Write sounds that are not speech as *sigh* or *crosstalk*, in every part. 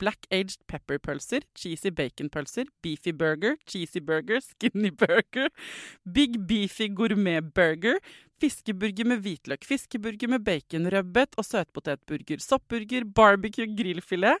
black aged pepper-pølser, cheesy bacon-pølser, beefy burger, cheesy burger, skinny burger, big beefy gourmet-burger, fiskeburger med hvitløk, fiskeburger med bacon, rødbet og søtpotetburger, soppburger, barbecue, grillfilet,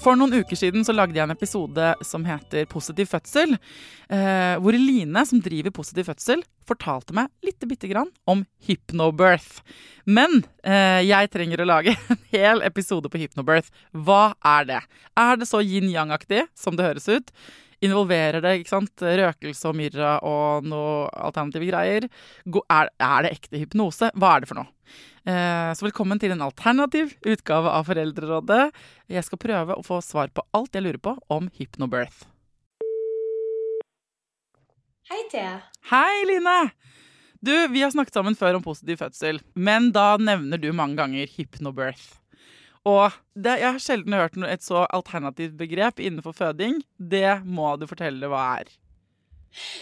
For noen uker siden så lagde jeg en episode som heter Positiv fødsel. Eh, hvor Line, som driver Positiv fødsel, fortalte meg litt bitte grann om hypnobirth. Men eh, jeg trenger å lage *laughs* en hel episode på hypnobirth. Hva er det? Er det så yin-yang-aktig som det høres ut? Involverer det ikke sant, røkelse og myrra og noe alternative greier? Er, er det ekte hypnose? Hva er det for noe? Eh, så velkommen til en alternativ utgave av Foreldrerådet. Jeg skal prøve å få svar på alt jeg lurer på om hypnobirth. Hei, Thea. Hei, Line! Du, Vi har snakket sammen før om positiv fødsel, men da nevner du mange ganger hypnobirth. Og det, jeg har sjelden hørt et så alternativt begrep innenfor føding. Det må du fortelle hva er.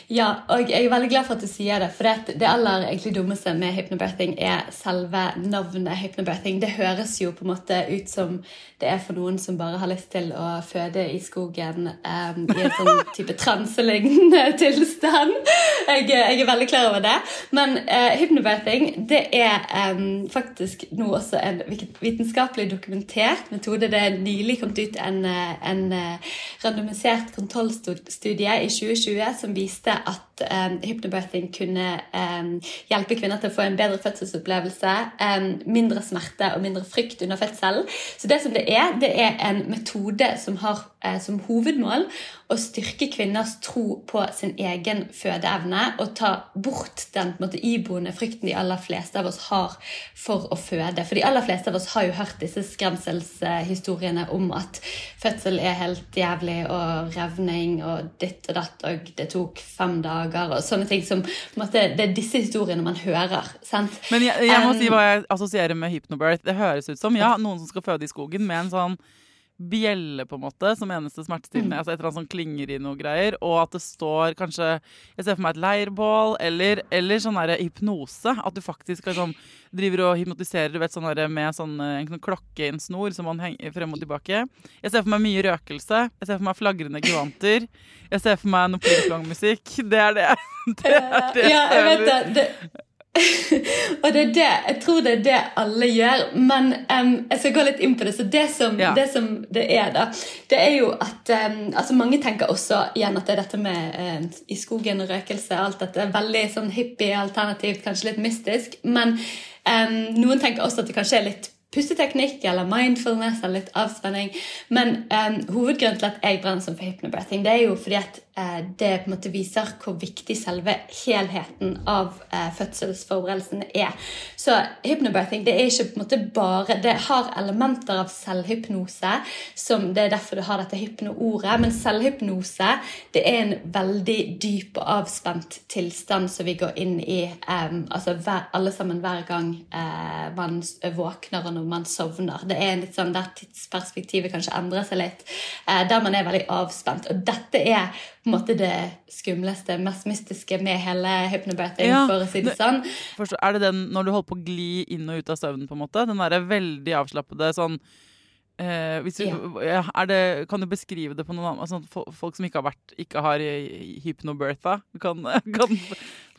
Ja, og jeg er veldig glad for at du sier det. For det, det aller egentlig dummeste med hypnobirthing er selve navnet hypnobirthing. Det høres jo på en måte ut som det er for noen som bare har lyst til å føde i skogen um, i en sånn *laughs* type transelignende tilstand. Jeg, jeg, er veldig klar over det. Men uh, hypnobirthing det er um, faktisk nå også en vitenskapelig dokumentert metode. Det er nylig kommet ut en, en randomisert kontrollstudie i 2020 som viste at um, hypnobirthing kunne um, hjelpe kvinner til å få en bedre fødselsopplevelse, um, mindre smerte og mindre frykt under fødselen. Så det som det er, det er en metode som har uh, som hovedmål å styrke kvinners tro på sin egen fødeevne og ta bort den måte, iboende frykten de aller fleste av oss har for å føde. For de aller fleste av oss har jo hørt disse skremselshistoriene om at fødsel er helt jævlig og revning og ditt og datt, og det tok fem dager og sånne ting som på en måte, Det er disse historiene man hører. sant? Men jeg, jeg må um, si hva jeg assosierer med hypnobirth. Det høres ut som ja, noen som skal føde i skogen med en sånn bjelle, på en måte, som eneste smertestillende. Mm. Altså et eller annet som klinger i noe greier. Og at det står kanskje Jeg ser for meg et leirbål, eller, eller sånn der hypnose. At du faktisk liksom, driver og hypnotiserer du vet, sånn der, med sånn, en sånn klokke i en snor som man henger frem og tilbake. Jeg ser for meg mye røkelse. Jeg ser for meg flagrende gevanter. Jeg ser for meg noe pling-plong-musikk. Det er det. *laughs* det, er det ja, jeg vet det. det *laughs* og det er det, jeg tror det er det alle gjør. Men um, jeg skal gå litt inn på det. Så det som, ja. det, som det, er, da, det er jo at um, altså Mange tenker også igjen at det er dette med uh, i skogen og røkelse alt dette er veldig sånn hippie, alternativt, kanskje litt mystisk. Men noen tenker også at det kanskje er litt pusteteknikk eller mindfulness eller litt avspenning. Men um, hovedgrunnen til at jeg brenner sånn for hypnobreathing, det er jo fordi at uh, det på en måte viser hvor viktig selve helheten av uh, fødselsforberedelsene er. Så hypnobreathing det er ikke på en måte bare Det har elementer av selvhypnose, som det er derfor du har dette hypnoordet. Men selvhypnose det er en veldig dyp og avspent tilstand som vi går inn i um, altså hver, alle sammen hver gang uh, man våkner og når man sovner. Det er litt sånn der tidsperspektivet kanskje endrer seg litt. Eh, der man er veldig avspent. Og dette er på en måte det skumleste, mest mystiske med hele hypnobirthing, ja, for å si det sånn. Forstår, er det den når du holder på å gli inn og ut av søvnen, på en måte? Den derre veldig avslappede sånn Eh, du, ja. det, kan du beskrive det på noen annen altså, Folk som ikke har, vært, ikke har hypnobirtha, kan, *laughs* kan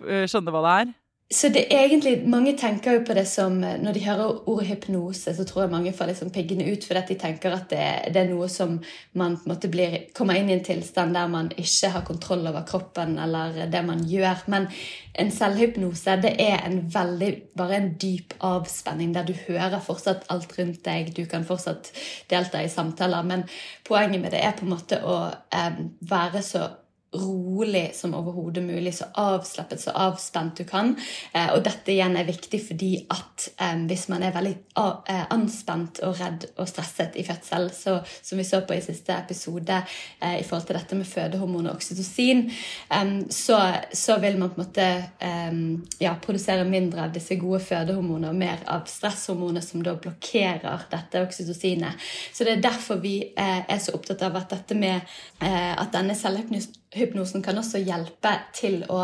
eh, skjønne hva det er? Så det er egentlig, Mange tenker jo på det som Når de hører ordet hypnose, så tror jeg mange får liksom piggene ut fordi de tenker at det, det, er noe som man på en måte blir, kommer inn i en tilstand der man ikke har kontroll over kroppen eller det man gjør. Men en selvhypnose det er en veldig, bare en dyp avspenning der du hører fortsatt alt rundt deg. Du kan fortsatt delta i samtaler, men poenget med det er på en måte å eh, være så rolig som overhodet mulig, så avslappet, så avspent du kan. Eh, og dette igjen er viktig fordi at eh, hvis man er veldig eh, anspent og redd og stresset i fødsel, så, som vi så på i siste episode eh, i forhold til dette med fødehormon og oksytocin, eh, så, så, vil man på en måte eh, ja, produsere mindre av disse gode fødehormonene og mer av stresshormonet som da blokkerer dette oksytocinet. Så det er derfor vi er så opptatt av at dette med at denne selvhypnosen hypnosen kan også hjelpe til å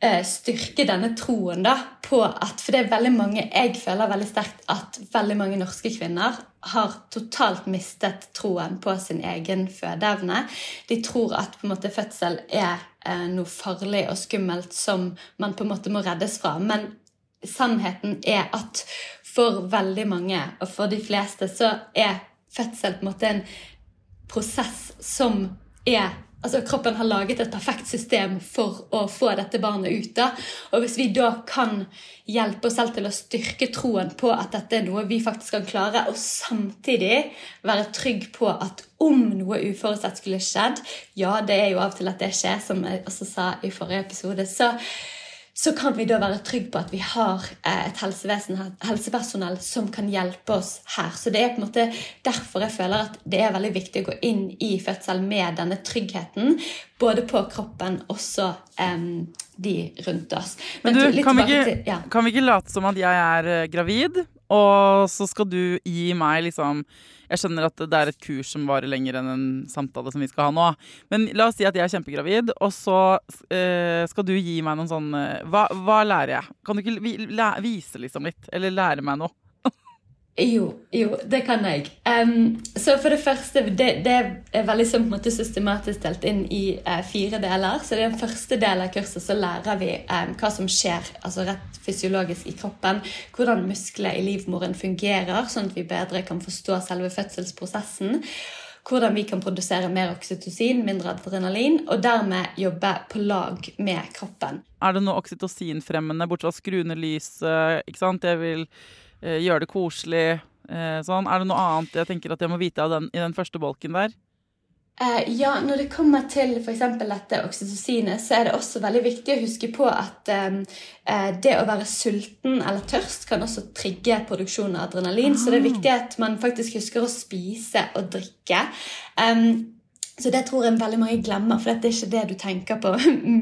eh, styrke denne troen da, på at For det er veldig mange Jeg føler veldig sterkt at veldig mange norske kvinner har totalt mistet troen på sin egen fødeevne. De tror at på en måte fødsel er eh, noe farlig og skummelt som man på en måte må reddes fra. Men sannheten er at for veldig mange, og for de fleste, så er fødsel på en måte en prosess som er altså Kroppen har laget et perfekt system for å få dette barnet ut. da. Og Hvis vi da kan hjelpe oss selv til å styrke troen på at dette er noe vi faktisk kan klare, og samtidig være trygg på at om noe uforutsett skulle skjedd Ja, det er jo av og til at det skjer, som jeg også sa i forrige episode. så så kan vi da være trygge på at vi har eh, et helsevesen, helsepersonell som kan hjelpe oss her. Så det er på en måte derfor jeg føler at det er veldig viktig å gå inn i fødsel med denne tryggheten. Både på kroppen og um, de rundt oss. Men, Men du, kan vi, ikke, til, ja. kan vi ikke late som at jeg er eh, gravid, og så skal du gi meg liksom jeg skjønner at det er et kurs som varer lenger enn en samtale som vi skal ha nå. Men la oss si at jeg er kjempegravid, og så eh, skal du gi meg noen sånn hva, hva, lærer jeg? Kan du ikke vise liksom litt? Eller lære meg noe? Jo, jo, det kan jeg. Um, så for det første, det, det er veldig sånn, på en måte systematisk delt inn i uh, fire deler. Så i den første delen av kurset så lærer vi um, hva som skjer altså rett fysiologisk i kroppen. Hvordan muskler i livmoren fungerer, sånn at vi bedre kan forstå selve fødselsprosessen. Hvordan vi kan produsere mer oksytocin, mindre adrenalin, og dermed jobbe på lag med kroppen. Er det noe oksytocinfremmende, bortsett fra skru ned lyset? ikke sant? Jeg vil gjøre det koselig. Eh, sånn. Er det noe annet jeg tenker at jeg må vite den, i den første bolken der? Eh, ja, Når det kommer til f.eks. dette oksytocinet, så er det også veldig viktig å huske på at eh, eh, det å være sulten eller tørst kan også trigge produksjon av adrenalin. Så det er ah. viktig at man faktisk husker å spise og drikke. Um, så det tror jeg veldig mange glemmer, for det er ikke det du tenker på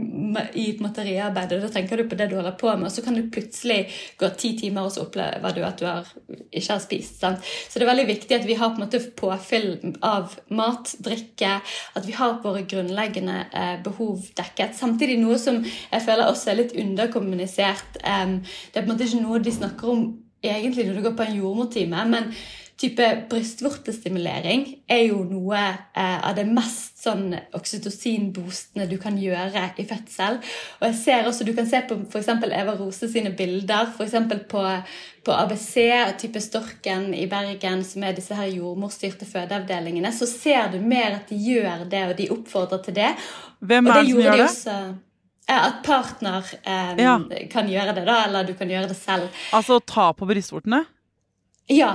*laughs* i et materiarbeid. Da tenker du på det du holder på med, og så kan du plutselig gå ti timer, og så opplever du at du har, ikke har spist. Sant? Så det er veldig viktig at vi har på en måte påfyll av mat, drikke, at vi har våre grunnleggende eh, behov dekket. Samtidig noe som jeg føler også er litt underkommunisert. Um, det er på en måte ikke noe de snakker om egentlig når du går på en jordmortime. men type brystvortestimulering er jo noe eh, av det mest sånn oksytocin-boostende du kan gjøre i fødsel. Og jeg ser også, Du kan se på f.eks. Eva Rose sine bilder, f.eks. På, på ABC og type Storken i Bergen, som er disse her jordmorstyrte fødeavdelingene. Så ser du mer at de gjør det, og de oppfordrer til det. Hvem er det som gjør det? Også, at partner eh, ja. kan gjøre det, da, eller du kan gjøre det selv. Altså ta på brystvortene? Ja.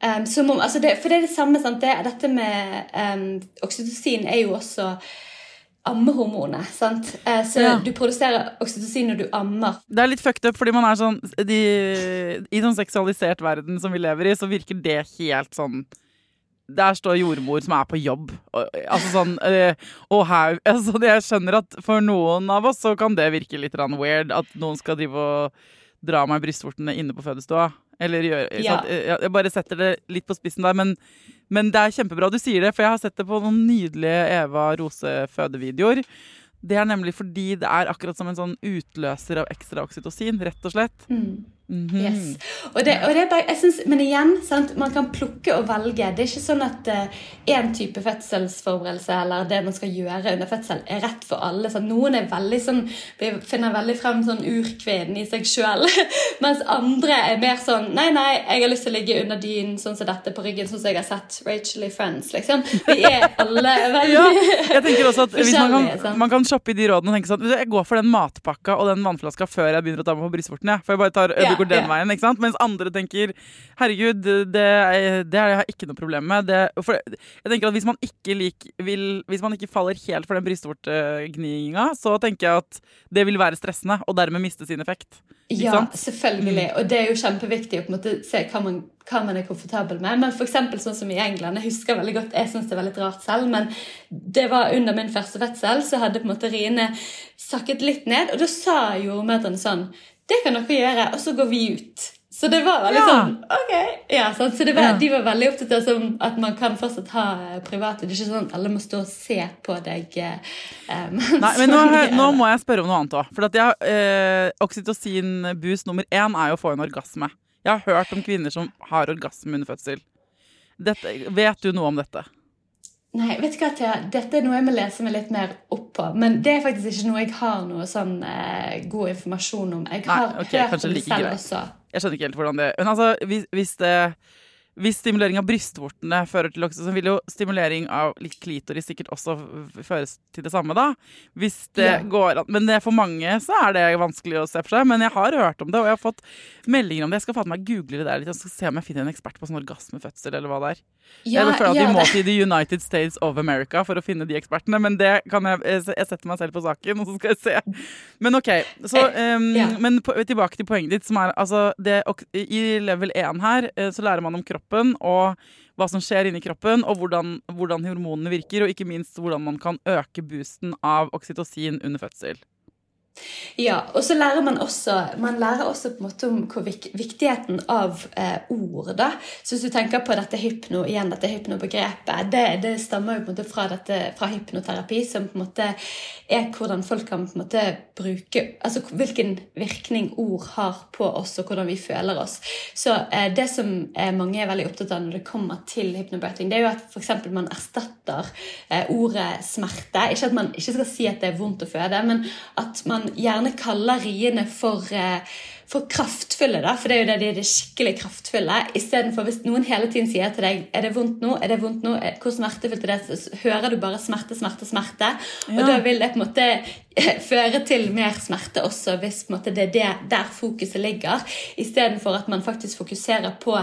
Um, som om, altså det, for det er det samme. sant? Det, dette med um, oksytocin er jo også ammehormonet. sant? Uh, så Ja. du produserer oksytocin når du ammer. Det er litt fucked up, fordi man er sånn de, I sånn seksualisert verden som vi lever i, så virker det helt sånn Der står jordmor som er på jobb. Altså sånn eh, Og her altså, Jeg skjønner at for noen av oss så kan det virke litt weird at noen skal drive og dra meg brystvortene inne på fødestua. Eller gjøre Ja. sant? Jeg jeg bare setter det litt på spissen der, men men det er kjempebra du sier det, for jeg har sett det på noen nydelige Eva Rose-fødevideoer. Det er nemlig fordi det er akkurat som en sånn utløser av ekstra oksytocin, rett og slett. Mm. Mhm. Yes. Og det, og det bare, synes, men igjen, sant? man kan plukke og velge. Det er ikke sånn at én type fødselsforberedelse eller det man skal gjøre under fødsel, er rett for alle. Så Noen er veldig sånn, vi finner veldig frem sånn urkvinnen i seg sjøl, *laughs* mens andre er mer sånn Nei, nei, jeg har lyst til å ligge under dynen sånn som dette på ryggen, sånn som jeg har sett Rachel i Friends. liksom. Vi er alle *laughs* veldig Ja, jeg tenker også at hvis man kan, man kan shoppe i de rådene og tenke sånn Jeg går for den matpakka og den vannflaska før jeg begynner å ta meg på brystvorten. jeg." For jeg bare tar, Ja, går den veien, ikke sant? Mens andre tenker herregud, det, det har jeg ikke noe problem med. Det, jeg tenker at Hvis man ikke lik, vil, Hvis man ikke faller helt for den brystvortegninga, så tenker jeg at det vil være stressende og dermed miste sin effekt. Ja, sant? selvfølgelig. Og det er jo kjempeviktig å på en måte se hva man, hva man er komfortabel med. Men for eksempel sånn som i England, jeg husker veldig godt, jeg syns det er veldig rart selv, men det var under min første fødsel, så hadde på en måte riene sakket litt ned, og da sa jordmødrene sånn Det kan dere gjøre, og så går vi ut. Så det var veldig Ja. sånn OK. Ja, sant? Så det var, Ja. de var veldig opptatt av sånn at man kan fortsatt ha eh, private. Det er ikke sånn at alle må stå og se på deg. eh, *laughs* Nei, men nå, nå må jeg spørre om noe annet òg. For jeg, eh, oksytocin-boost nummer én er jo å få en orgasme. Jeg har hørt om kvinner som har orgasme under fødsel. Dette, vet du noe om dette? Nei, vet du hva, Thea? Dette er noe jeg må lese meg litt mer opp på. Men det er faktisk ikke noe jeg har noe sånn eh, god informasjon om. Jeg Nei, har hørt om det like selv greit. også. Jeg skjønner ikke helt hvordan det Men altså, hvis, hvis det hvis stimulering av brystvortene fører til oksytocin, vil jo stimulering av litt klitoris sikkert også føres til det samme, da. Hvis det Ja. går an. Men det, for mange så er det vanskelig å se for seg. Men jeg har hørt om det, og jeg har fått meldinger om det. Jeg skal faen meg google det der litt. Jeg skal se om jeg finner en ekspert på sånn orgasmefødsel, eller hva det er. Ja, jeg føler at ja, vi må til The United States of America for å finne de ekspertene, men det kan jeg Jeg setter meg selv på saken, og så skal jeg se. Men OK. Så, um, Ja. Men på, tilbake til poenget ditt, som er altså det, I level 1 her eh, så lærer man om kroppen og hva som skjer inni kroppen, og hvordan, hvordan hormonene virker, og ikke minst hvordan man kan øke boosten av oksytocin under fødsel. Ja, og så lærer man også Man lærer også på en måte om hvor vik viktigheten av eh, ord. da. Så hvis du tenker på dette hypno, igjen dette hypnobegrepet, det, det stammer jo på en måte fra, dette, fra hypnoterapi, som på en måte er hvordan folk kan på en måte bruke Altså hvilken virkning ord har på oss, og hvordan vi føler oss. Så eh, det som eh, mange er veldig opptatt av når det kommer til hypnobirthing, det er jo at f.eks. man erstatter eh, ordet smerte. Ikke at man ikke skal si at det er vondt å føde, men at man gjerne kaller riene for, eh, for kraftfulle, da, for det er jo det de er det skikkelig kraftfulle. Istedenfor hvis noen hele tiden sier til deg er det vondt nå, er det vondt nå, Eh, hvor smertefullt er det, så hører du bare smerte, smerte, smerte. Og Ja. da vil det på en måte eh, føre til mer smerte også, hvis måte, det er det, der fokuset ligger, istedenfor at man faktisk fokuserer på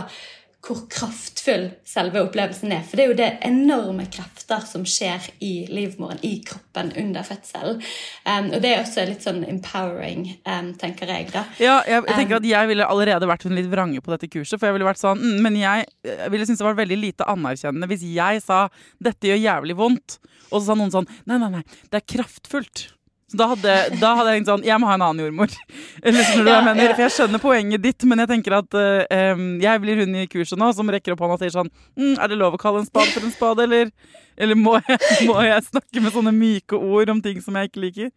hvor kraftfull selve opplevelsen er. For det er jo det enorme krefter som skjer i livmoren, i kroppen, under fødselen. Um, og det er også litt sånn empowering, um, tenker jeg. da. Ja, jeg tenker at jeg ville allerede vært litt vrange på dette kurset. For jeg ville vært sånn, mm, Men jeg, jeg ville synes det var veldig lite anerkjennende hvis jeg sa 'dette gjør jævlig vondt', og så sa noen sånn 'nei, nei, nei, det er kraftfullt'. Så da hadde, da hadde jeg tenkt sånn Jeg må ha en annen jordmor. *laughs* Eller skjønner du hva jeg mener? For jeg skjønner poenget ditt, men jeg tenker at uh, jeg blir hun i kurset nå som rekker opp hånda og sier sånn mm, Er det lov å kalle en spade for en spade, eller, eller må, jeg, *laughs* må jeg snakke med sånne myke ord om ting som jeg ikke liker?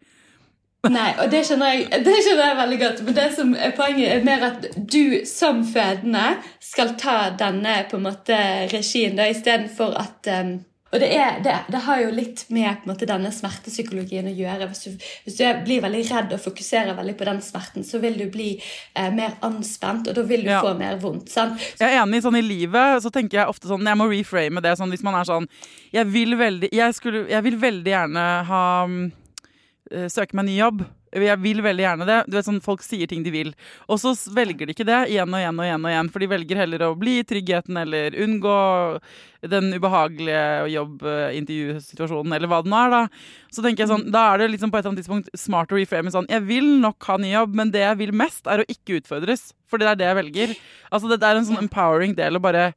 Nei, og det skjønner, jeg, det skjønner jeg veldig godt. Men det som er poenget er mer at du som fødende skal ta denne på en måte regien da, istedenfor at um, og det, er, det, det har jo litt med måte, denne smertepsykologien å gjøre. Hvis du, hvis du blir veldig redd og fokuserer veldig på den smerten, så vil du bli eh, mer anspent, og da vil du Ja. få mer vondt. sant? Jeg er enig, sånn i livet så tenker jeg ofte sånn Jeg må reframe det sånn hvis man er sånn Jeg vil veldig, jeg skulle, jeg vil veldig gjerne ha eh, Søke meg ny jobb jeg vil veldig gjerne det. Du vet sånn, Folk sier ting de vil, og så velger de ikke det igjen og igjen og igjen. og igjen, For de velger heller å bli i tryggheten eller unngå den ubehagelige jobbintervjusituasjonen, eller hva det nå er. Da Så tenker jeg sånn, da er det liksom på et eller annet tidspunkt smart å reframe sånn Jeg vil nok ha ny jobb, men det jeg vil mest, er å ikke utfordres. For det er det jeg velger. Altså Det er en sånn empowering del å bare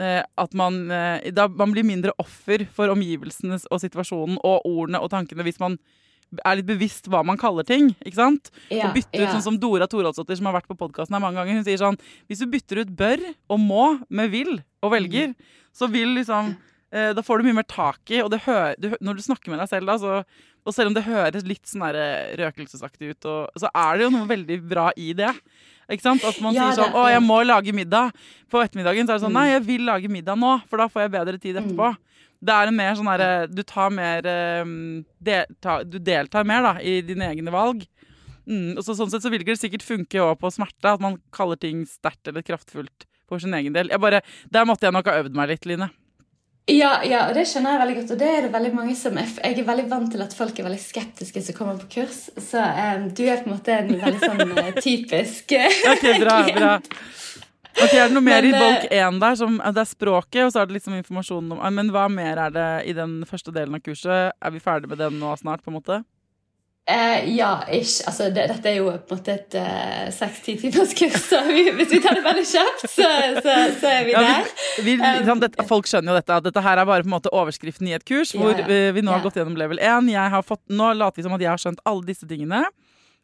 eh, at man, eh, da, man blir mindre offer for omgivelsene og situasjonen og ordene og tankene hvis man er litt bevisst hva man kaller ting. ikke sant? Ja, og bytte ut ja. sånn som Dora Toralsdottir, som har vært på podkasten her mange ganger. Hun sier sånn Hvis du bytter ut bør og må med vil og velger, Mm. så vil liksom eh, Da får du mye mer tak i, og det hører, du, når du snakker med deg selv da, så og selv om det høres litt sånn der røkelsesaktig ut, og, så er det jo noe veldig bra i det. Ikke sant? At man Ja, sier sånn 'Å, jeg må lage middag'. På ettermiddagen så er det sånn Mm. 'Nei, jeg vil lage middag nå, for da får jeg bedre tid etterpå'. Det er en mer sånn derre Du tar mer eh, delta, Du deltar mer da i dine egne valg. Mm, og så, sånn sett så vil det sikkert funke òg på smerte, at man kaller ting sterkt eller kraftfullt for sin egen del. Jeg bare, Der måtte jeg nok ha øvd meg litt, Line. Ja, ja, det skjønner jeg veldig godt. Og det er det veldig mange som er, Jeg er veldig vant til at folk er veldig skeptiske som kommer på kurs. Så um, du er på en måte en veldig sånn eh, typisk *laughs* Ok, bra, *laughs* bra. Ok, Er det noe mer Men, i bolk én 1 der? Som, det er språket, og så er det liksom informasjonen om Men hva mer er det i den første delen av kurset? Er vi ferdig med den nå snart, på en måte? Eh, ja, ish. Altså, det, dette er jo på en måte et eh, seks-ti timers kurs, så vi, hvis vi tar det veldig kjapt, så, så, så er vi Ja, der. vi, vi, Um, liksom, dette, folk skjønner jo dette. At dette her er bare på en måte overskriften i et kurs hvor ja. vi, vi nå har Ja. gått gjennom level 1. Jeg har fått, nå later vi som at jeg har skjønt alle disse tingene.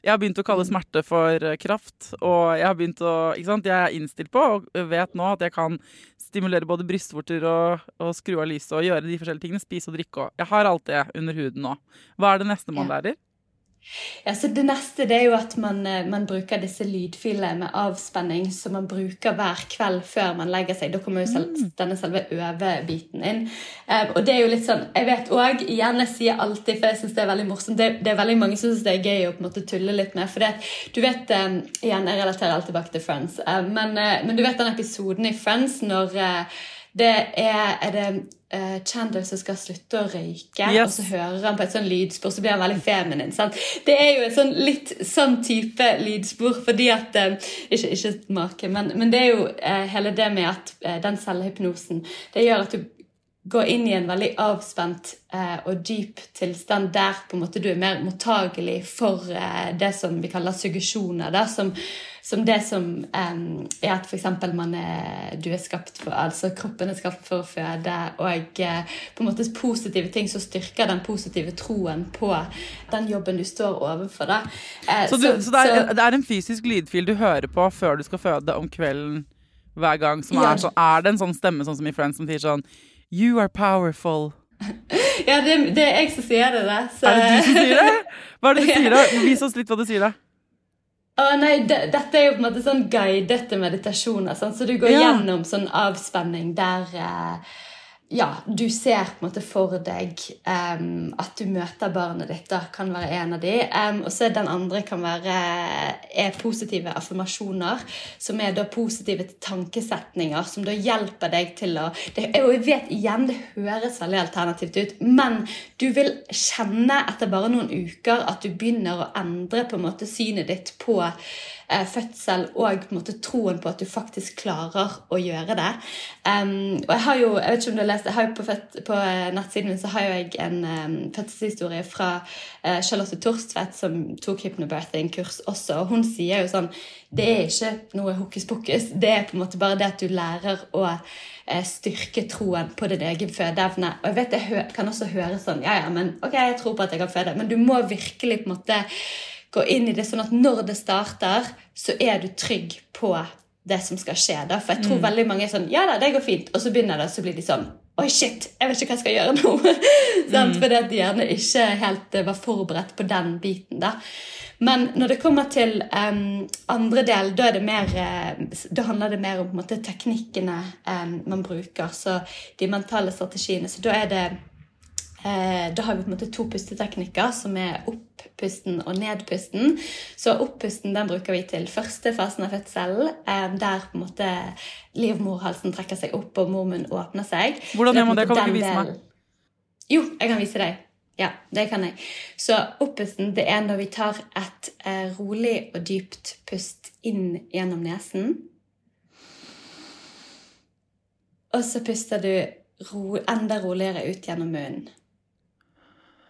Jeg har begynt å kalle smerte for eh, kraft, og jeg har begynt å ikke sant? Jeg er innstilt på og vet nå at jeg kan stimulere både brystvorter og, og skru av lyset og gjøre de forskjellige tingene. Spise og drikke og Jeg har alt det under huden nå. Hva er det neste man lærer? Ja, så Det neste det er jo at man, eh, man bruker disse lydfilene med avspenning som man bruker hver kveld før man legger seg. Da kommer jo selv, denne selve øvebiten inn. Um, og det er jo litt sånn, Jeg vet òg, igjen, jeg sier alltid, for jeg syns det er veldig morsomt Det, det er veldig mange som syns det er gøy å på en måte tulle litt med. For det, du vet, um, igjen, jeg relaterer alltid tilbake til Friends. um, men, uh, men du vet den episoden i Friends når eh, det er, er det uh, Chandler som skal slutte å røyke, Yes. og så hører han på et sånn lydspor, så blir han veldig feminin. Sant? Det er jo et sånn litt sånn type lydspor, fordi at uh, Ikke, ikke make, men, men det er jo uh, hele det med at den selvhypnosen Det gjør at du går inn i en veldig avspent eh, og dyp tilstand der på en måte du er mer mottagelig for det som vi kaller suggesjoner. Da, som, som det som um, er at f.eks. man er, du er skapt for Altså kroppen er skapt for å føde, og uh, på en måte positive ting som styrker den positive troen på den jobben du står overfor. Da. Uh, Så, du, så, det, er, det er en fysisk lydfil du hører på før du skal føde om kvelden hver gang. Som Ja. er, så, er det en sånn stemme sånn som i Friends som sier sånn You are powerful. *laughs* ja, det, det er jeg som sier det. Da. Så, Er det du som sier det? Hva er det du *laughs* sier da? Vis oss litt hva du sier da. Å nei, de, Dette er jo på en måte sånn guidete meditasjoner. Sånn, Så du går Ja. gjennom sånn avspenning der eh, ja, du ser på en måte for deg um, at du møter barnet ditt. da, Kan være en av de. Um, og så den andre kan være er positive affirmasjoner. Som er da positive tankesetninger som da hjelper deg til å det, og Jeg vet igjen, det høres veldig alternativt ut, men du vil kjenne etter bare noen uker at du begynner å endre på en måte synet ditt på eh, fødsel og på en måte troen på at du faktisk klarer å gjøre det. Um, og jeg har jo jeg vet ikke om du har lest, jo på, fett, på eh, nettsiden min så har jeg en um, fødselshistorie fra uh, Charlotte Torstvedt, som tok hypnobirthing-kurs også. og Hun sier jo sånn Det er ikke noe hokus pokus. Det er på en måte bare det at du lærer å uh, styrke troen på din egen fødeevne. Og jeg vet jeg kan også høre sånn Ja, ja, men ok, jeg tror på at jeg kan føde. Men du må virkelig på en måte gå inn i det sånn at når det starter, så er du trygg på det som skal skje. da. For jeg tror veldig mange er sånn Ja da, det går fint. Og så begynner det, og så blir de sånn Oi, shit, jeg vet ikke hva jeg skal gjøre nå. *laughs* Sant? Fordi at de gjerne ikke helt eh, var forberedt på den biten. da. Men når det kommer til um, andre del, da, er det mer, eh, da handler det mer om måte, teknikkene um, man bruker. Så de mentale strategiene. Så da er det da har vi på en måte to pusteteknikker, som er opppusten og nedpusten. Så opppusten den bruker vi til første fasen av fødselen, eh, der på en måte livmorhalsen trekker seg opp og mormunnen åpner seg. Hvordan gjør man det? Kan du ikke vise meg? Jo, jeg kan vise deg. Ja, det kan jeg. Så opppusten det er når vi tar et eh, rolig og dypt pust inn gjennom nesen. Og så puster du ro, enda roligere ut gjennom munnen.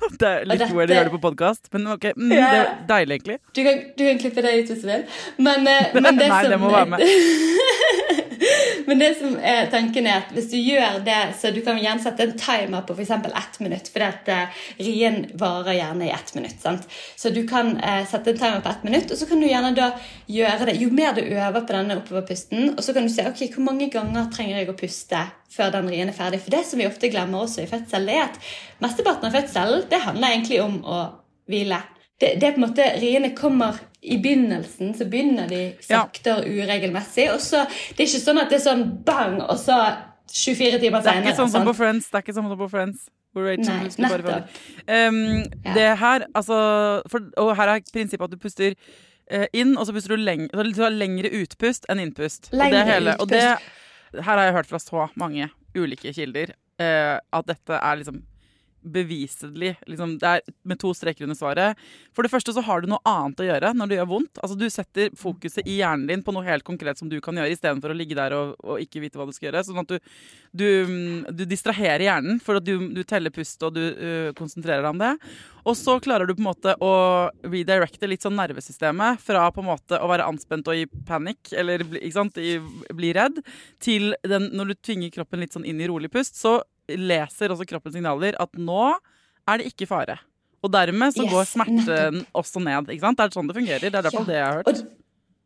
*laughs* Det er litt dette- weird å gjøre det på podkast, men ok, mm, det er deilig, egentlig. Du kan, du kan klippe det ut hvis du vil. Men, eh, *laughs* men det Nei, som, det må være med. *laughs* men det som er tanken er at hvis du gjør det, så du kan gjerne sette en timer på f.eks. ett minutt, for at eh, rien varer gjerne i ett minutt. sant? Så du kan eh, sette en timer på ett minutt, og så kan du gjerne da gjøre det. Jo mer du øver på denne oppoverpusten, og så kan du se ok, hvor mange ganger trenger jeg å puste før den rien er ferdig. For det som vi ofte glemmer også i fødsel, det er at mesteparten av fødselen det handler egentlig om å hvile. Det, det er på en måte, Riene kommer i begynnelsen, så begynner de sakte og uregelmessig. og så, Det er ikke sånn at det er sånn bang, og så 24 timer senere. Det er ikke sånn som på Friends. Det er ikke sånn som på Friends. Hvor Nei, nettopp. Um, Ja. Det her, altså for, Og her er prinsippet at du puster uh, inn, og så puster du leng, så du har lengre utpust enn innpust. og det Lengre utpust. og det, her har jeg hørt fra så mange ulike kilder uh, at dette er liksom beviselig. Liksom, det er med to streker under svaret. For det første så har du noe annet å gjøre når det gjør vondt. Altså Du setter fokuset i hjernen din på noe helt konkret som du kan gjøre, istedenfor å ligge der og, og ikke vite hva du skal gjøre. Sånn at du, du, mm, du distraherer hjernen for at du, du teller pust og du uh, konsentrerer deg om det. Og så klarer du på en måte å redirecte litt sånn nervesystemet fra på en måte å være anspent og i panikk, eller ikke sant, i, bli redd, til den, når du tvinger kroppen litt sånn inn i rolig pust, så leser også kroppen signaler at nå er det ikke fare. Og dermed så Yes, går smerten også ned. ikke sant? Det er sånn det fungerer. Det er i hvert fall det jeg har hørt. Og,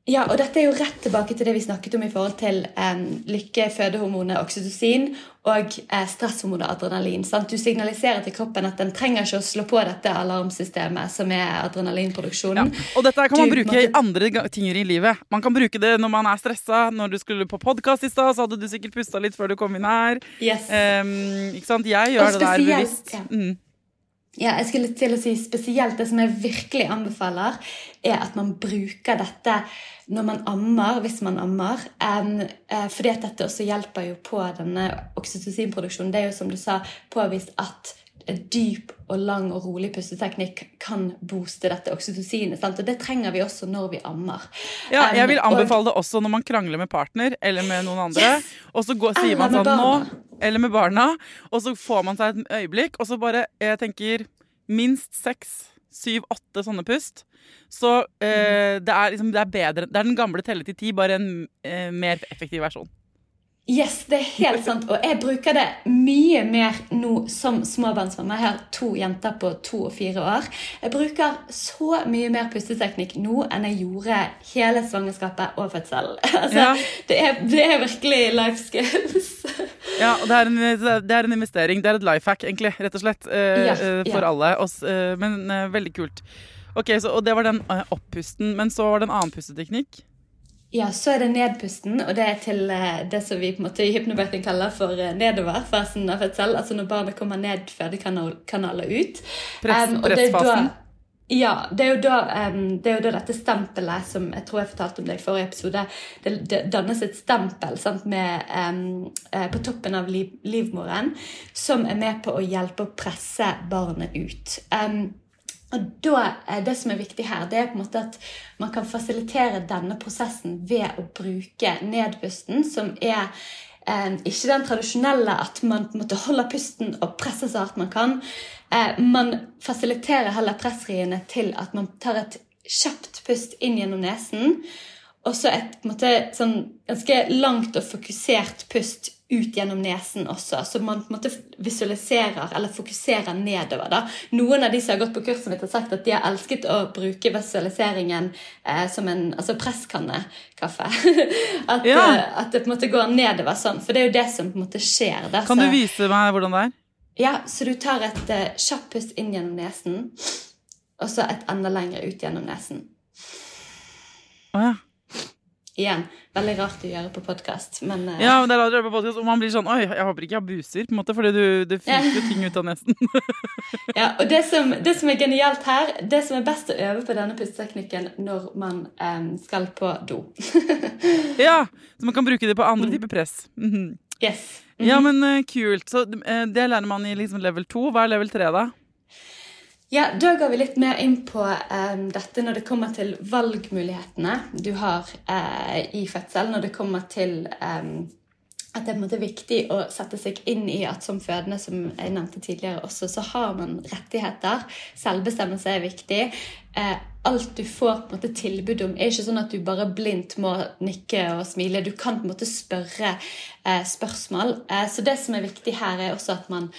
ja, og dette er jo rett tilbake til det vi snakket om i forhold til um, lykke, fødehormonet oksytocin og eh, stresshormonet adrenalin. Sant? Du signaliserer til kroppen at den trenger ikke å slå på dette alarmsystemet som er adrenalinproduksjonen. Ja. Og dette kan man Du, bruke i måtte- andre ting i livet. Man kan bruke det når man er stressa. Når du skulle på podkast i stad, så hadde du sikkert pusta litt før du kom inn her. Yes. Um, ikke sant? Jeg gjør det der bevisst. ja. Mm. Ja, jeg skulle til å si spesielt Det som jeg virkelig anbefaler, er at man bruker dette når man ammer, hvis man ammer. Um, uh, fordi at dette også hjelper jo på denne oksytocinproduksjonen. Det er jo som du sa, påvist at dyp og lang og rolig pusteteknikk kan booste dette oksytocinet. Sant? Og det trenger vi også når vi ammer. Ja, jeg vil anbefale det også når man krangler med partner eller med noen andre. Yes! Og så går, sier man sånn nå. Eller med barna. Og så får man seg et øyeblikk, og så bare Jeg tenker minst seks, syv, åtte sånne pust. Så eh, det er liksom Det er bedre Det er den gamle telle til ti, bare en eh, mer effektiv versjon. Yes, det er helt sant. Og jeg bruker det mye mer nå som småbarnsmamma. Jeg har to jenter på to og fire år. Jeg bruker så mye mer pusteteknikk nå enn jeg gjorde hele svangerskapet og fødselen. *laughs* Altså, Ja. det, er, det er virkelig life skills. *laughs* Ja, og det er, en, det er en investering. Det er et life hack, egentlig, rett og slett. eh, Ja, eh, for ja. alle. Oss, eh, men eh, veldig kult. Ok, så, Og det var den eh, oppusten. Men så var det en annen pusteteknikk. Ja, så er det nedpusten, og det er til eh, det som vi på en måte i hypnobirthing kaller for eh, nedoverfasen av fødsel. Altså når barnet kommer ned fødekanaler ut. Press- Um, pressfasen. Ja, det er, jo da, um, det er jo da dette stempelet som jeg tror jeg fortalte om det i forrige episode. Det, det dannes et stempel sant, med, um, på toppen av liv, livmoren som er med på å hjelpe å presse barnet ut. Em, og da, er Det som er viktig her, det er på en måte at man kan fasilitere denne prosessen ved å bruke nedpusten, som er eh, ikke den tradisjonelle at man på en måte holder pusten og presser så hardt man kan. Eh, man fasiliterer heller pressriene til at man tar et kjapt pust inn gjennom nesen, og så et måte, sånn, ganske langt og fokusert pust ut gjennom nesen også. Så man på en måte visualiserer eller fokuserer nedover. da. Noen av de som har gått på kurset mitt, har sagt at de har elsket å bruke visualiseringen eh, som en altså presskannekaffe. *laughs* at, Ja. eh, at det på en måte går nedover sånn. For det er jo det som på en måte skjer. Da. Kan du vise meg hvordan det er? ja, så du tar et uh, kjapt pust inn gjennom nesen, og så et enda lengre ut gjennom nesen. Å ja. Igjen, veldig rart å gjøre på podkast, men uh... Ja, men det er rart å gjøre på podcast, og man blir sånn Oi, jeg håper ikke jeg har buser, på en måte, fordi du, det fyker jo ting ut av nesen. *laughs* ja, og det som, det som er genialt her, det som er best å øve på denne pusteteknikken når man um, skal på do. *laughs* ja, Så man kan bruke det på andre typer press. Mhm. yes. Ja, men uh, kult. Så uh, det lærer man i liksom level 2. Hva er level 3, da? Ja, Da går vi litt mer inn på eh, dette når det kommer til valgmulighetene du har eh, i fødsel. Når det kommer til eh, at det er viktig å sette seg inn i at som fødende, som jeg nevnte tidligere også, så har man rettigheter. Selvbestemmelse er viktig. Eh, alt du får på en måte tilbud om, er ikke sånn at du bare blindt må nikke og smile. Du kan på en måte spørre eh, spørsmål. Eh, så det som er viktig her, er også at man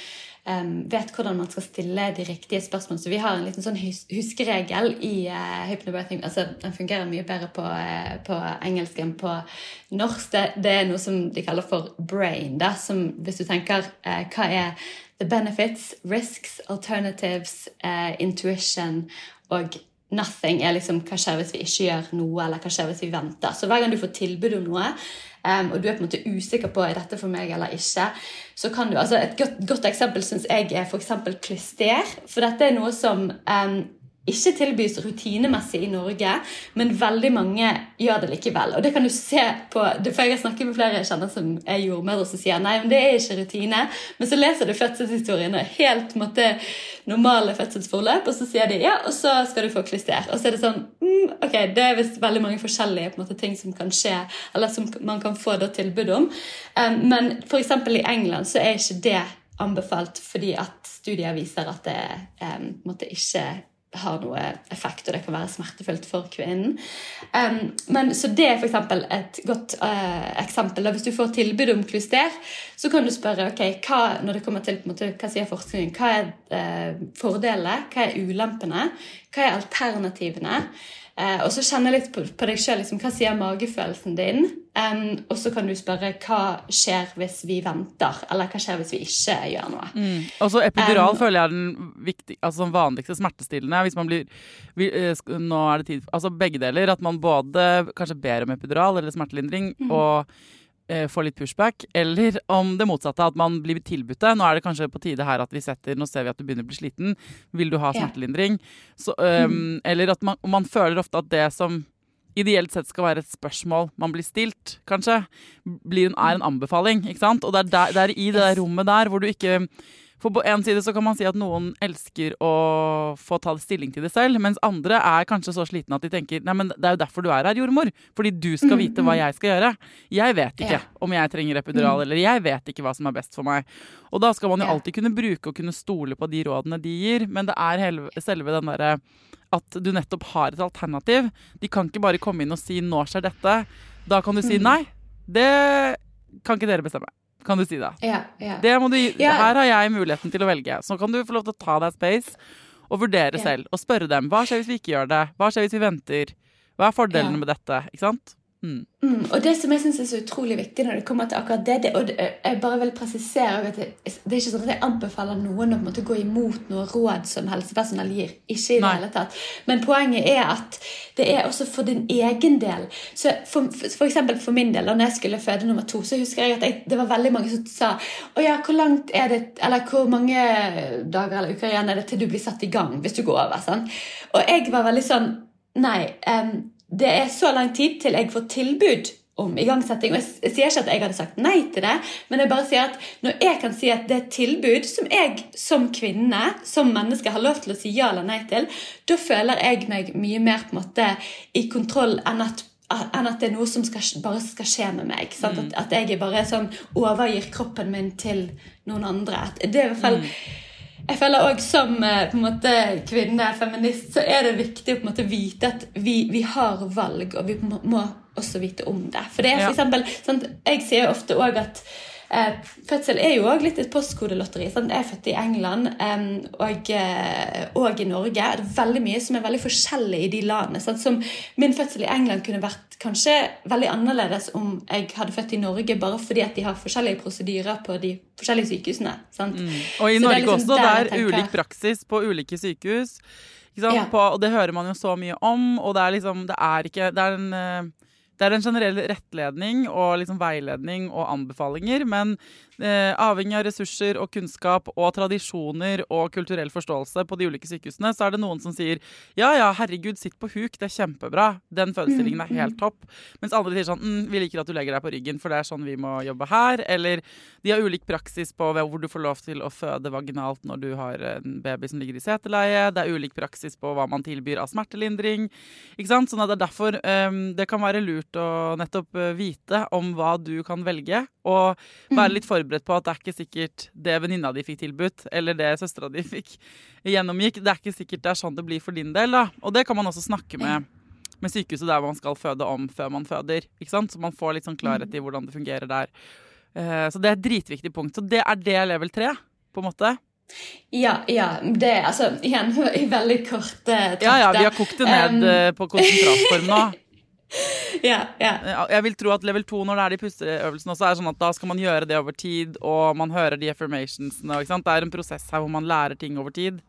vet hvordan man skal stille de riktige spørsmålene. Så vi har en liten sånn hus huskeregel i uh, hypnobirthing. Altså, den fungerer mye bedre på, uh, på engelsk enn på norsk. Det, det er noe som de kaller for brain. Da, som hvis du tenker uh, hva er the benefits, risks, alternatives, intuition og Nothing er liksom hva skjer hvis vi ikke gjør noe, eller hva skjer hvis vi venter. Så hver gang du får tilbud om noe, um, og du er på en måte usikker på er dette for meg eller ikke, så kan du, altså Et godt, godt eksempel syns jeg er f.eks. klyster. For dette er noe som um, ikke tilbys rutinemessig i Norge, men veldig mange gjør det likevel. Og det kan du se på, for Jeg har snakket med flere jeg kjenner som er jordmødre som sier nei, men det er ikke rutine. Men så leser du fødselshistoriene, helt måtte, normale fødselsforløp, og så sier de ja, og så skal du få klyster. Og så er det sånn mm, ok, Det er visst veldig mange forskjellige måte, ting som kan skje, eller som man kan få da tilbud om. Um, men f.eks. i England så er ikke det anbefalt fordi at studier viser at det um, måtte en måte ikke har noe effekt, og det kan være smertefullt for kvinnen. Um, men, så det er f.eks. et godt uh, eksempel. Hvis du får tilbud om klyster, så kan du spørre ok, hva, når det kommer til måte, hva sier forskningen, hva er uh, fordelene, hva er ulempene, hva er alternativene? Uh, og så kjenne litt på, på deg sjøl. Liksom, hva sier magefølelsen din? Um, og så kan du spørre hva skjer hvis vi venter, eller hva skjer hvis vi ikke gjør noe. Og så epidural Um, føler jeg er den viktig, altså den vanligste smertestillende. Hvis man blir vi, eh, Nå er det tid Altså begge deler. At man både kanskje ber om epidural eller smertelindring og eh, får litt pushback, eller om det motsatte, at man blir tilbudt det. Nå er det kanskje på tide her at vi setter Nå ser vi at du begynner å bli sliten. Vil du ha smertelindring? Så, um, Eller at man, man føler ofte at det som ideelt sett skal være et spørsmål man blir stilt, kanskje, blir en, er en anbefaling. ikke sant? Og det er, der, det er i det der rommet der hvor du ikke For på en side så kan man si at noen elsker å få ta stilling til det selv, mens andre er kanskje så slitne at de tenker nei, men det er jo derfor du er her, jordmor. Fordi du skal vite hva jeg skal gjøre. Jeg vet ikke Ja. om jeg trenger epidural, eller jeg vet ikke hva som er best for meg. Og da skal man jo alltid kunne bruke og kunne stole på de rådene de gir, men det er selve den derre at du nettopp har et alternativ. De kan ikke bare komme inn og si 'nå skjer dette'. Da kan du si 'nei, det kan ikke dere bestemme'. Kan du si da. Ja, ja. Det må du. Her har jeg muligheten til å velge. Så kan du få lov til å ta deg space og vurdere selv. Og spørre dem hva skjer hvis vi ikke gjør det. Hva skjer hvis vi venter. Hva er fordelene med dette? Ikke sant? Mm. Mm, og det som jeg synes er så utrolig viktig når det kommer til akkurat det, det og det, jeg bare vil presisere at det, det er ikke sånn at jeg anbefaler noen å måte gå imot noe råd som helsepersonell gir. Ikke i det hele tatt. Men poenget er at det er også for din egen del. Så for, for eksempel for min del, da når jeg skulle føde nummer to, så husker jeg at jeg, det var veldig mange som sa å ja, hvor langt er det, eller hvor mange dager eller uker igjen er det til du blir satt i gang hvis du går over. Sant? Og jeg var veldig sånn Nei, em, det er så lang tid til jeg får tilbud om igangsetting. Og jeg, sier ikke at jeg hadde sagt nei til det, men jeg bare sier at når jeg kan si at det er et tilbud som jeg som kvinne, som menneske, har lov til å si ja eller nei til, da føler jeg meg mye mer på en måte i kontroll enn at enn at det er noe som skal, bare skal skje med meg. Sant? At, at jeg bare sånn overgir kroppen min til noen andre. At Det er i hvert fall jeg føler også Som eh, måte kvinne, feminist, så er det viktig å på en måte vite at vi, vi har valg, og vi må, må også vite om det. For det er for eksempel, sant, Jeg sier ofte også at fødsel er jo også litt et postkodelotteri. Sant? Jeg er født i England og, eh, og i Norge. Det er veldig mye som er veldig forskjellig i de landene. Sant? Som min fødsel i England kunne vært kanskje veldig annerledes om jeg hadde født i Norge, bare fordi at de har forskjellige prosedyrer på de forskjellige sykehusene. Sant? Og i Norge liksom også. der Det er tenker- ulik praksis på ulike sykehus. Ikke sant? Ja. På, og det hører man jo så mye om, og det er liksom Det er ikke Det er en eh, det er en generell rettledning og liksom veiledning og anbefalinger, men eh, avhengig av ressurser og kunnskap og tradisjoner og kulturell forståelse på de ulike sykehusene, så er det noen som sier ja ja, herregud, sitt på huk, det er kjempebra, den fødestillingen er helt topp. Mens andre sier sånn mm, vi liker at du legger deg på ryggen, for det er sånn vi må jobbe her. Eller de har ulik praksis på hvor du får lov til å føde vaginalt når du har en baby som ligger i seteleie. Det er ulik praksis på hva man tilbyr av smertelindring. Ikke sant? Sånn at det er derfor um, det kan være lurt å nettopp eh, vite om hva du kan velge, og være litt forberedt på at det er ikke sikkert det venninna di fikk tilbudt, eller det søstera di *laughs* fikk gjennomgikk. Det er ikke sikkert det er sånn det blir for din del. da. Og det kan man også snakke med med sykehuset der man skal føde om før man føder. ikke sant? Så man får litt sånn klarhet i hvordan det fungerer der. Eh, Så det er et dritviktig punkt. Så det er det level tre, på en måte. Ja, ja. Det er altså igjen i *laughs* veldig korte trakter. Ja ja, vi har kokt det ned Um, eh, på konsentratform nå. *laughs* *laughs* ja, ja. Eh, Jeg vil tro at level 2 når det er de pusteøvelsene også, er sånn at da skal man gjøre det over tid, og man hører de affirmationsene. Det er en prosess her hvor man lærer ting over tid.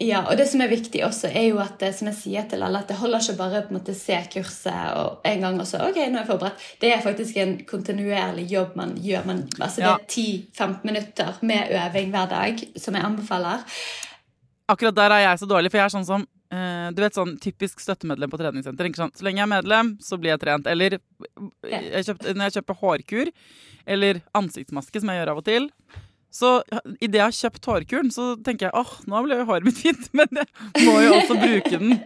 Ja, og det som er viktig også, er jo at det, som jeg sier til alle, at det holder ikke bare på en måte se kurset og en gang og så ok, nå er jeg forberedt. Det er faktisk en kontinuerlig jobb man gjør. Man, altså Ja. Det er 10-15 minutter med øving hver dag, som jeg anbefaler. Akkurat der er jeg så dårlig, for jeg er sånn som eh, Du vet sånn typisk støttemedlem på treningssenter. Ikke sant? Så lenge jeg er medlem, så blir jeg trent. Eller jeg kjøpt, når jeg kjøper hårkur, eller ansiktsmaske, som jeg gjør av og til, så idet jeg har kjøpt hårkuren, så tenker jeg åh, nå ble jo håret mitt fint, *laughs* men jeg må jo også bruke den.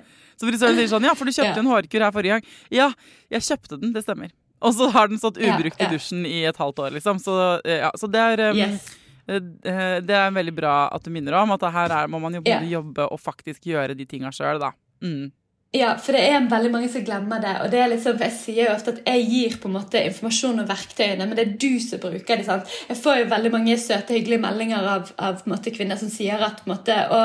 Så frisøren sier sånn, ja, for du kjøpte en hårkur her forrige gang. Ja, jeg kjøpte den, det stemmer. Og så har den stått ubrukt i dusjen i et halvt år, liksom. Så, ja, så det er um, Yes. Eh, eh, Det er veldig bra at du minner om at her er, må man jo både jobbe og faktisk gjøre de tinga sjøl, da. Mm. Ja, for det er veldig mange som glemmer det. Og det er liksom, Jeg sier jo ofte at jeg gir på en måte informasjon og verktøyene, men det er du som bruker det. sant? Jeg får jo veldig mange søte, hyggelige meldinger av, av måte, kvinner som sier at på en måte, å,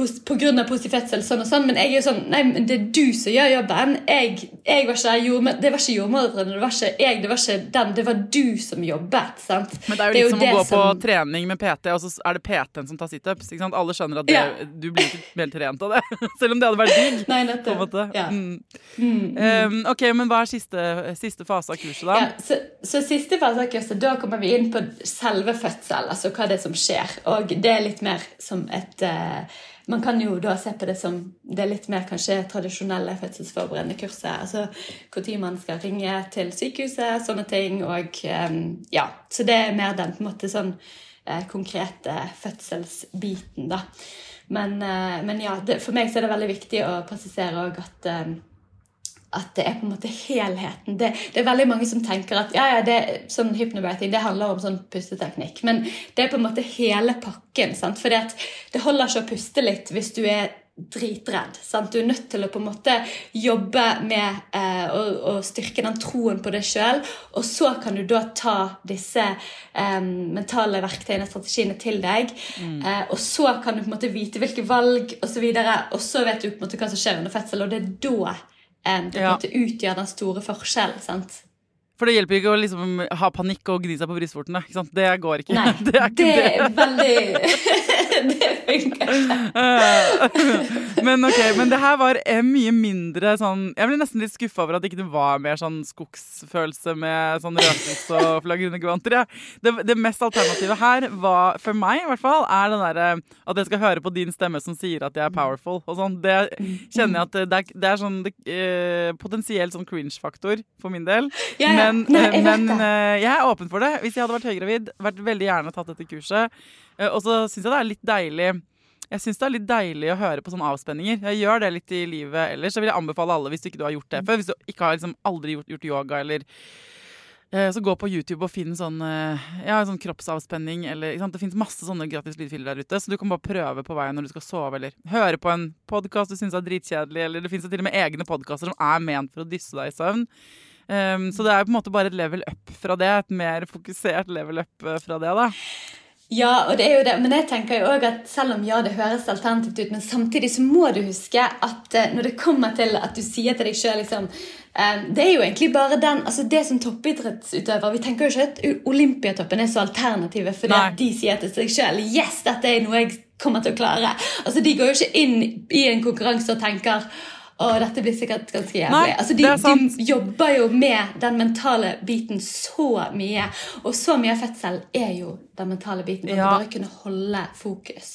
av positiv fødsel, sånn og sånn, men jeg er jo sånn Nei, men det er du som gjør jobben. Jeg, jeg var ikke jordmø- Det var ikke jordmødrene, det var ikke jeg, det var ikke den. Det var du som jobbet. sant? Men det er jo litt som å gå gå på trening med PT, og så er det PT-en som tar situps. Alle skjønner at det, Ja. du blir ikke mer trent av det. *laughs* Selv om det hadde vært digg. *laughs* Nei, nettopp. Ja. Mm. Mm, mm. Um, ok, men hva er siste, siste fase av kurset, da? Ja, så, så siste fase av kurset, da kommer vi inn på selve fødsel, altså hva det er som skjer. Og det er litt mer som et eh, Man kan jo da se på det som det litt mer kanskje tradisjonelle fødselsforberedende kurset. Altså når man skal ringe til sykehuset, sånne ting. Og eh, ja, Så det er mer den på en måte sånn eh, konkrete fødselsbiten, da. Men, eh, men ja, det, for meg så er det veldig viktig å presisere òg at eh, at det er på en måte helheten. Det, det er veldig mange som tenker at ja, ja, det, sånn hypnobirthing det handler om sånn pusteteknikk. Men det er på en måte hele pakken. sant? For det holder ikke å puste litt hvis du er dritredd. sant? Du er nødt til å på en måte jobbe med eh, å, å styrke den troen på deg sjøl. Og så kan du da ta disse eh, mentale verktøyene, strategiene, til deg. Eh, og så kan du på en måte vite hvilke valg osv. Og, så og så vet du på en måte hva som skjer under fødsel. Og det er da det Ja. utgjør den store forskjellen. sant? For det hjelper ikke å liksom ha panikk og gni seg på brystvortene. Det går ikke. Nei, *laughs* det er ikke det. er veldig *laughs* Det funker *laughs* ikke. men ok, men det her var eh, mye mindre sånn Jeg ble nesten litt skuffa over at det ikke var mer sånn skogsfølelse med sånn rødtis og *laughs* flagrunegevanter. Ja. Det, det mest alternative her var, for meg i hvert fall, er den derre at jeg skal høre på din stemme som sier at jeg er powerful og sånn. Det kjenner jeg at det er, det er sånn det, eh, potensielt sånn cringe-faktor for min del. Ja, ja. Men, Nei, jeg men eh, jeg er åpen for det. Hvis jeg hadde vært høygravid, vært veldig gjerne tatt dette kurset. Eh, Og så syns jeg det er litt deilig jeg synes det er litt deilig å høre på sånne avspenninger. Jeg gjør det litt i livet ellers. Jeg vil anbefale alle hvis du ikke har gjort det før. Hvis du ikke har liksom aldri gjort, gjort yoga eller eh, så gå på YouTube og finn sånn, eh, ja, sånn kroppsavspenning. Eller? Det fins masse sånne gratis lydfiler der ute, så du kan bare prøve på veien når du skal sove. Eller høre på en podkast du syns er dritkjedelig. Eller det fins til og med egne podkaster som er ment for å dysse deg i søvn. Um, så det er på en måte bare et level up fra det. Et mer fokusert level up fra det. da Ja, og det er jo det. Men jeg tenker jo også at selv om ja, det høres alternativt ut, men samtidig så må du huske at eh, når det kommer til at du sier til deg sjøl liksom eh, Det er jo egentlig bare den altså Det som toppidrettsutøver Vi tenker jo ikke at Olympiatoppen er så alternative fordi Nei. de sier til seg sjøl Yes, dette er noe jeg kommer til å klare. Altså De går jo ikke inn i en konkurranse og tenker å, dette blir sikkert ganske jævlig. Nei, altså, de, de jobber jo med den mentale biten så mye. Og så mye fødsel er jo den mentale biten. Ja. å bare kunne holde fokus.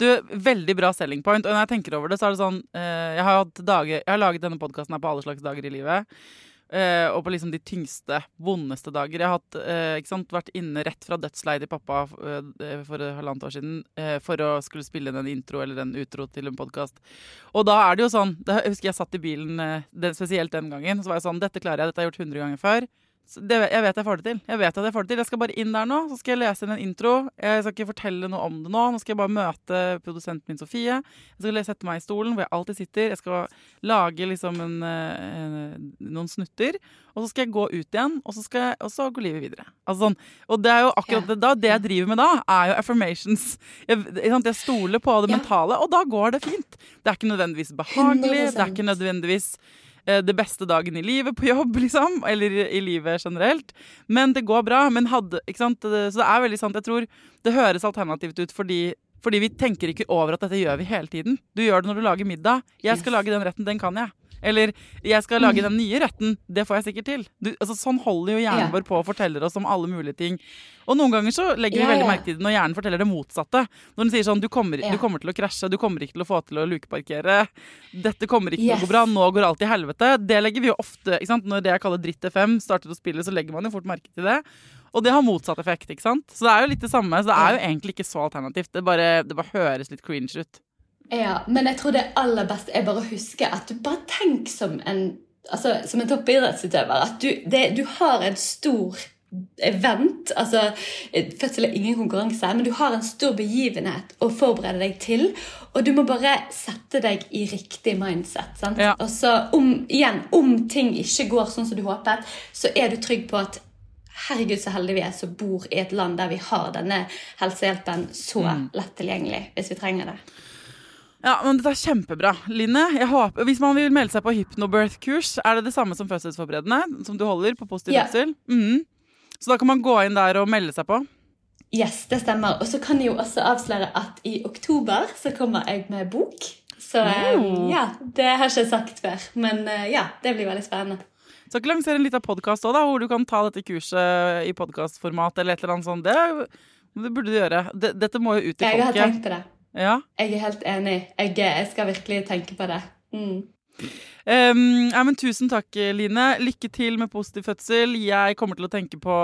Du, Veldig bra selling point. Og når jeg tenker over det, så er det sånn eh, Jeg har, dager, jeg har laget denne podkasten på alle slags dager i livet. Eh, og på liksom de tyngste, vondeste dager. Jeg har hatt, uh, sant, vært inne rett fra dødsleiet til pappa uh, for halvannet år siden for å skulle spille inn en intro eller en utro til en podkast. Og da er det jo sånn det, Jeg husker jeg satt i bilen, det, spesielt den gangen, så var jeg sånn Dette klarer jeg, dette har jeg gjort 100 ganger før. Det, jeg vet jeg får det til. Jeg vet at jeg får det til. Jeg skal bare inn der nå, så skal jeg lese inn en intro. Jeg skal ikke fortelle noe om det nå. Nå skal jeg bare møte produsenten min Sofie. Jeg skal sette meg i stolen hvor jeg alltid sitter. Jeg skal lage liksom en, en, noen snutter. Og så skal jeg gå ut igjen, og så, jeg, og så går livet videre. Altså sånn, og det er jo akkurat det, da, det jeg driver med da, er jo affirmations. Jeg, jeg stoler på det Ja. mentale, og da går det fint. Det er ikke nødvendigvis behagelig. Det er ikke nødvendigvis eh, det beste dagen i livet på jobb, *laughs* liksom. Eller i, i livet generelt. Men det går bra. Men hadde, ikke sant? Så det er veldig sant. Jeg tror det høres alternativt ut fordi fordi vi tenker ikke over at dette gjør vi hele tiden. Du gjør det når du lager middag. Jeg skal Yes. lage den retten, den kan jeg. Eller jeg skal lage den nye retten, det får jeg sikkert til. Du, altså, sånn holder jo hjernen vår på og forteller oss om alle mulige ting. Og noen ganger så legger vi veldig merke til det når hjernen forteller det motsatte. Når den sier sånn du kommer, du kommer til å krasje, du kommer ikke til å få til å lukeparkere. Dette kommer ikke til å gå bra, nå går alt i helvete. Det legger vi jo ofte ikke sant? Når det jeg kaller dritt FM starter å spille, så legger man jo fort merke til det. Og det har motsatt effekt, ikke sant. Så det er jo litt det samme. Så det er jo egentlig ikke så alternativt. Det bare, det bare høres litt cringe ut. Ja, men jeg tror det aller beste er bare å huske at du bare tenk som en, altså, som en toppidrettsutøver. At du, det, du har en stor event. Altså, fødsel er ingen konkurranse, men du har en stor begivenhet å forberede deg til. Og du må bare sette deg i riktig mindset. Sant? Ja. Og så om, igjen, om ting ikke går sånn som du håpet, så er du trygg på at Herregud, så heldige vi er som bor i et land der vi har denne helsehjelpen så lett tilgjengelig hvis vi trenger det. Ja, men Dette er kjempebra. Line, jeg håper, hvis man vil melde seg på hypnobirth-kurs, er det det samme som fødselsforberedende? Som du holder på positiv yeah. fødsel? Mm. Så da kan man gå inn der og melde seg på? Yes, det stemmer. Og så kan jeg jo også avsløre at i oktober så kommer jeg med bok. Så Oh. ja, det har jeg ikke sagt før. Men eh, ja, det blir veldig spennende. Skal ikke lansere en liten podkast òg, hvor du kan ta dette kurset i podkastformat eller et eller annet sånt? Det, det burde du gjøre. Dette må jo ut til Jeg har tenkt på det. Ja. Jeg er helt enig. Jeg, jeg skal virkelig tenke på det. Mm. Um, ja, men tusen takk, Line. Lykke til med positiv fødsel. Jeg kommer til å tenke på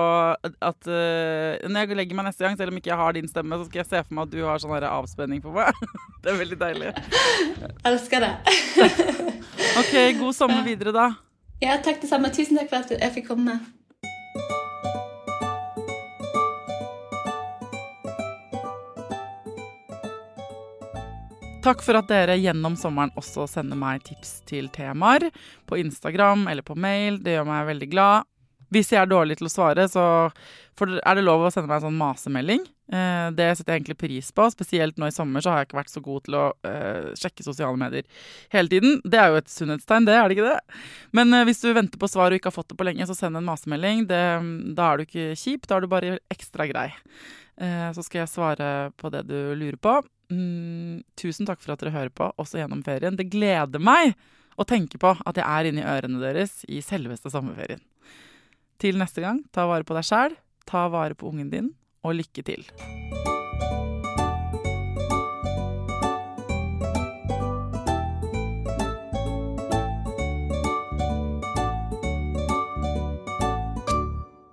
at uh, når jeg legger meg neste gang, selv om ikke jeg har din stemme, så skal jeg se for meg at du har sånn avspenning på meg. *laughs* Det er veldig deilig. Elsker det. Ok, god sommer videre, da. ja, takk det samme. Tusen takk for at jeg fikk komme. Takk for at dere gjennom sommeren også sender meg tips til temaer på Instagram eller på mail. Det gjør meg veldig glad. Hvis jeg er dårlig til å svare, så er det lov å sende meg en sånn masemelding. Eh, det setter jeg egentlig pris på. Spesielt nå i sommer så har jeg ikke vært så god til å uh, sjekke sosiale medier hele tiden. Det er jo et sunnhetstegn, det, er det ikke det? Men uh, hvis du venter på svar og ikke har fått det på lenge, så send en masemelding. Det, da er du ikke kjip, da er du bare ekstra grei. Så skal jeg svare på det du lurer på. Mm, tusen takk for at dere hører på, også gjennom ferien. Det gleder meg å tenke på at jeg er inni ørene deres i selveste sommerferien. Til neste gang, ta vare på deg sjæl, ta vare på ungen din, og lykke til.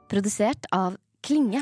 Produsert av Klinge.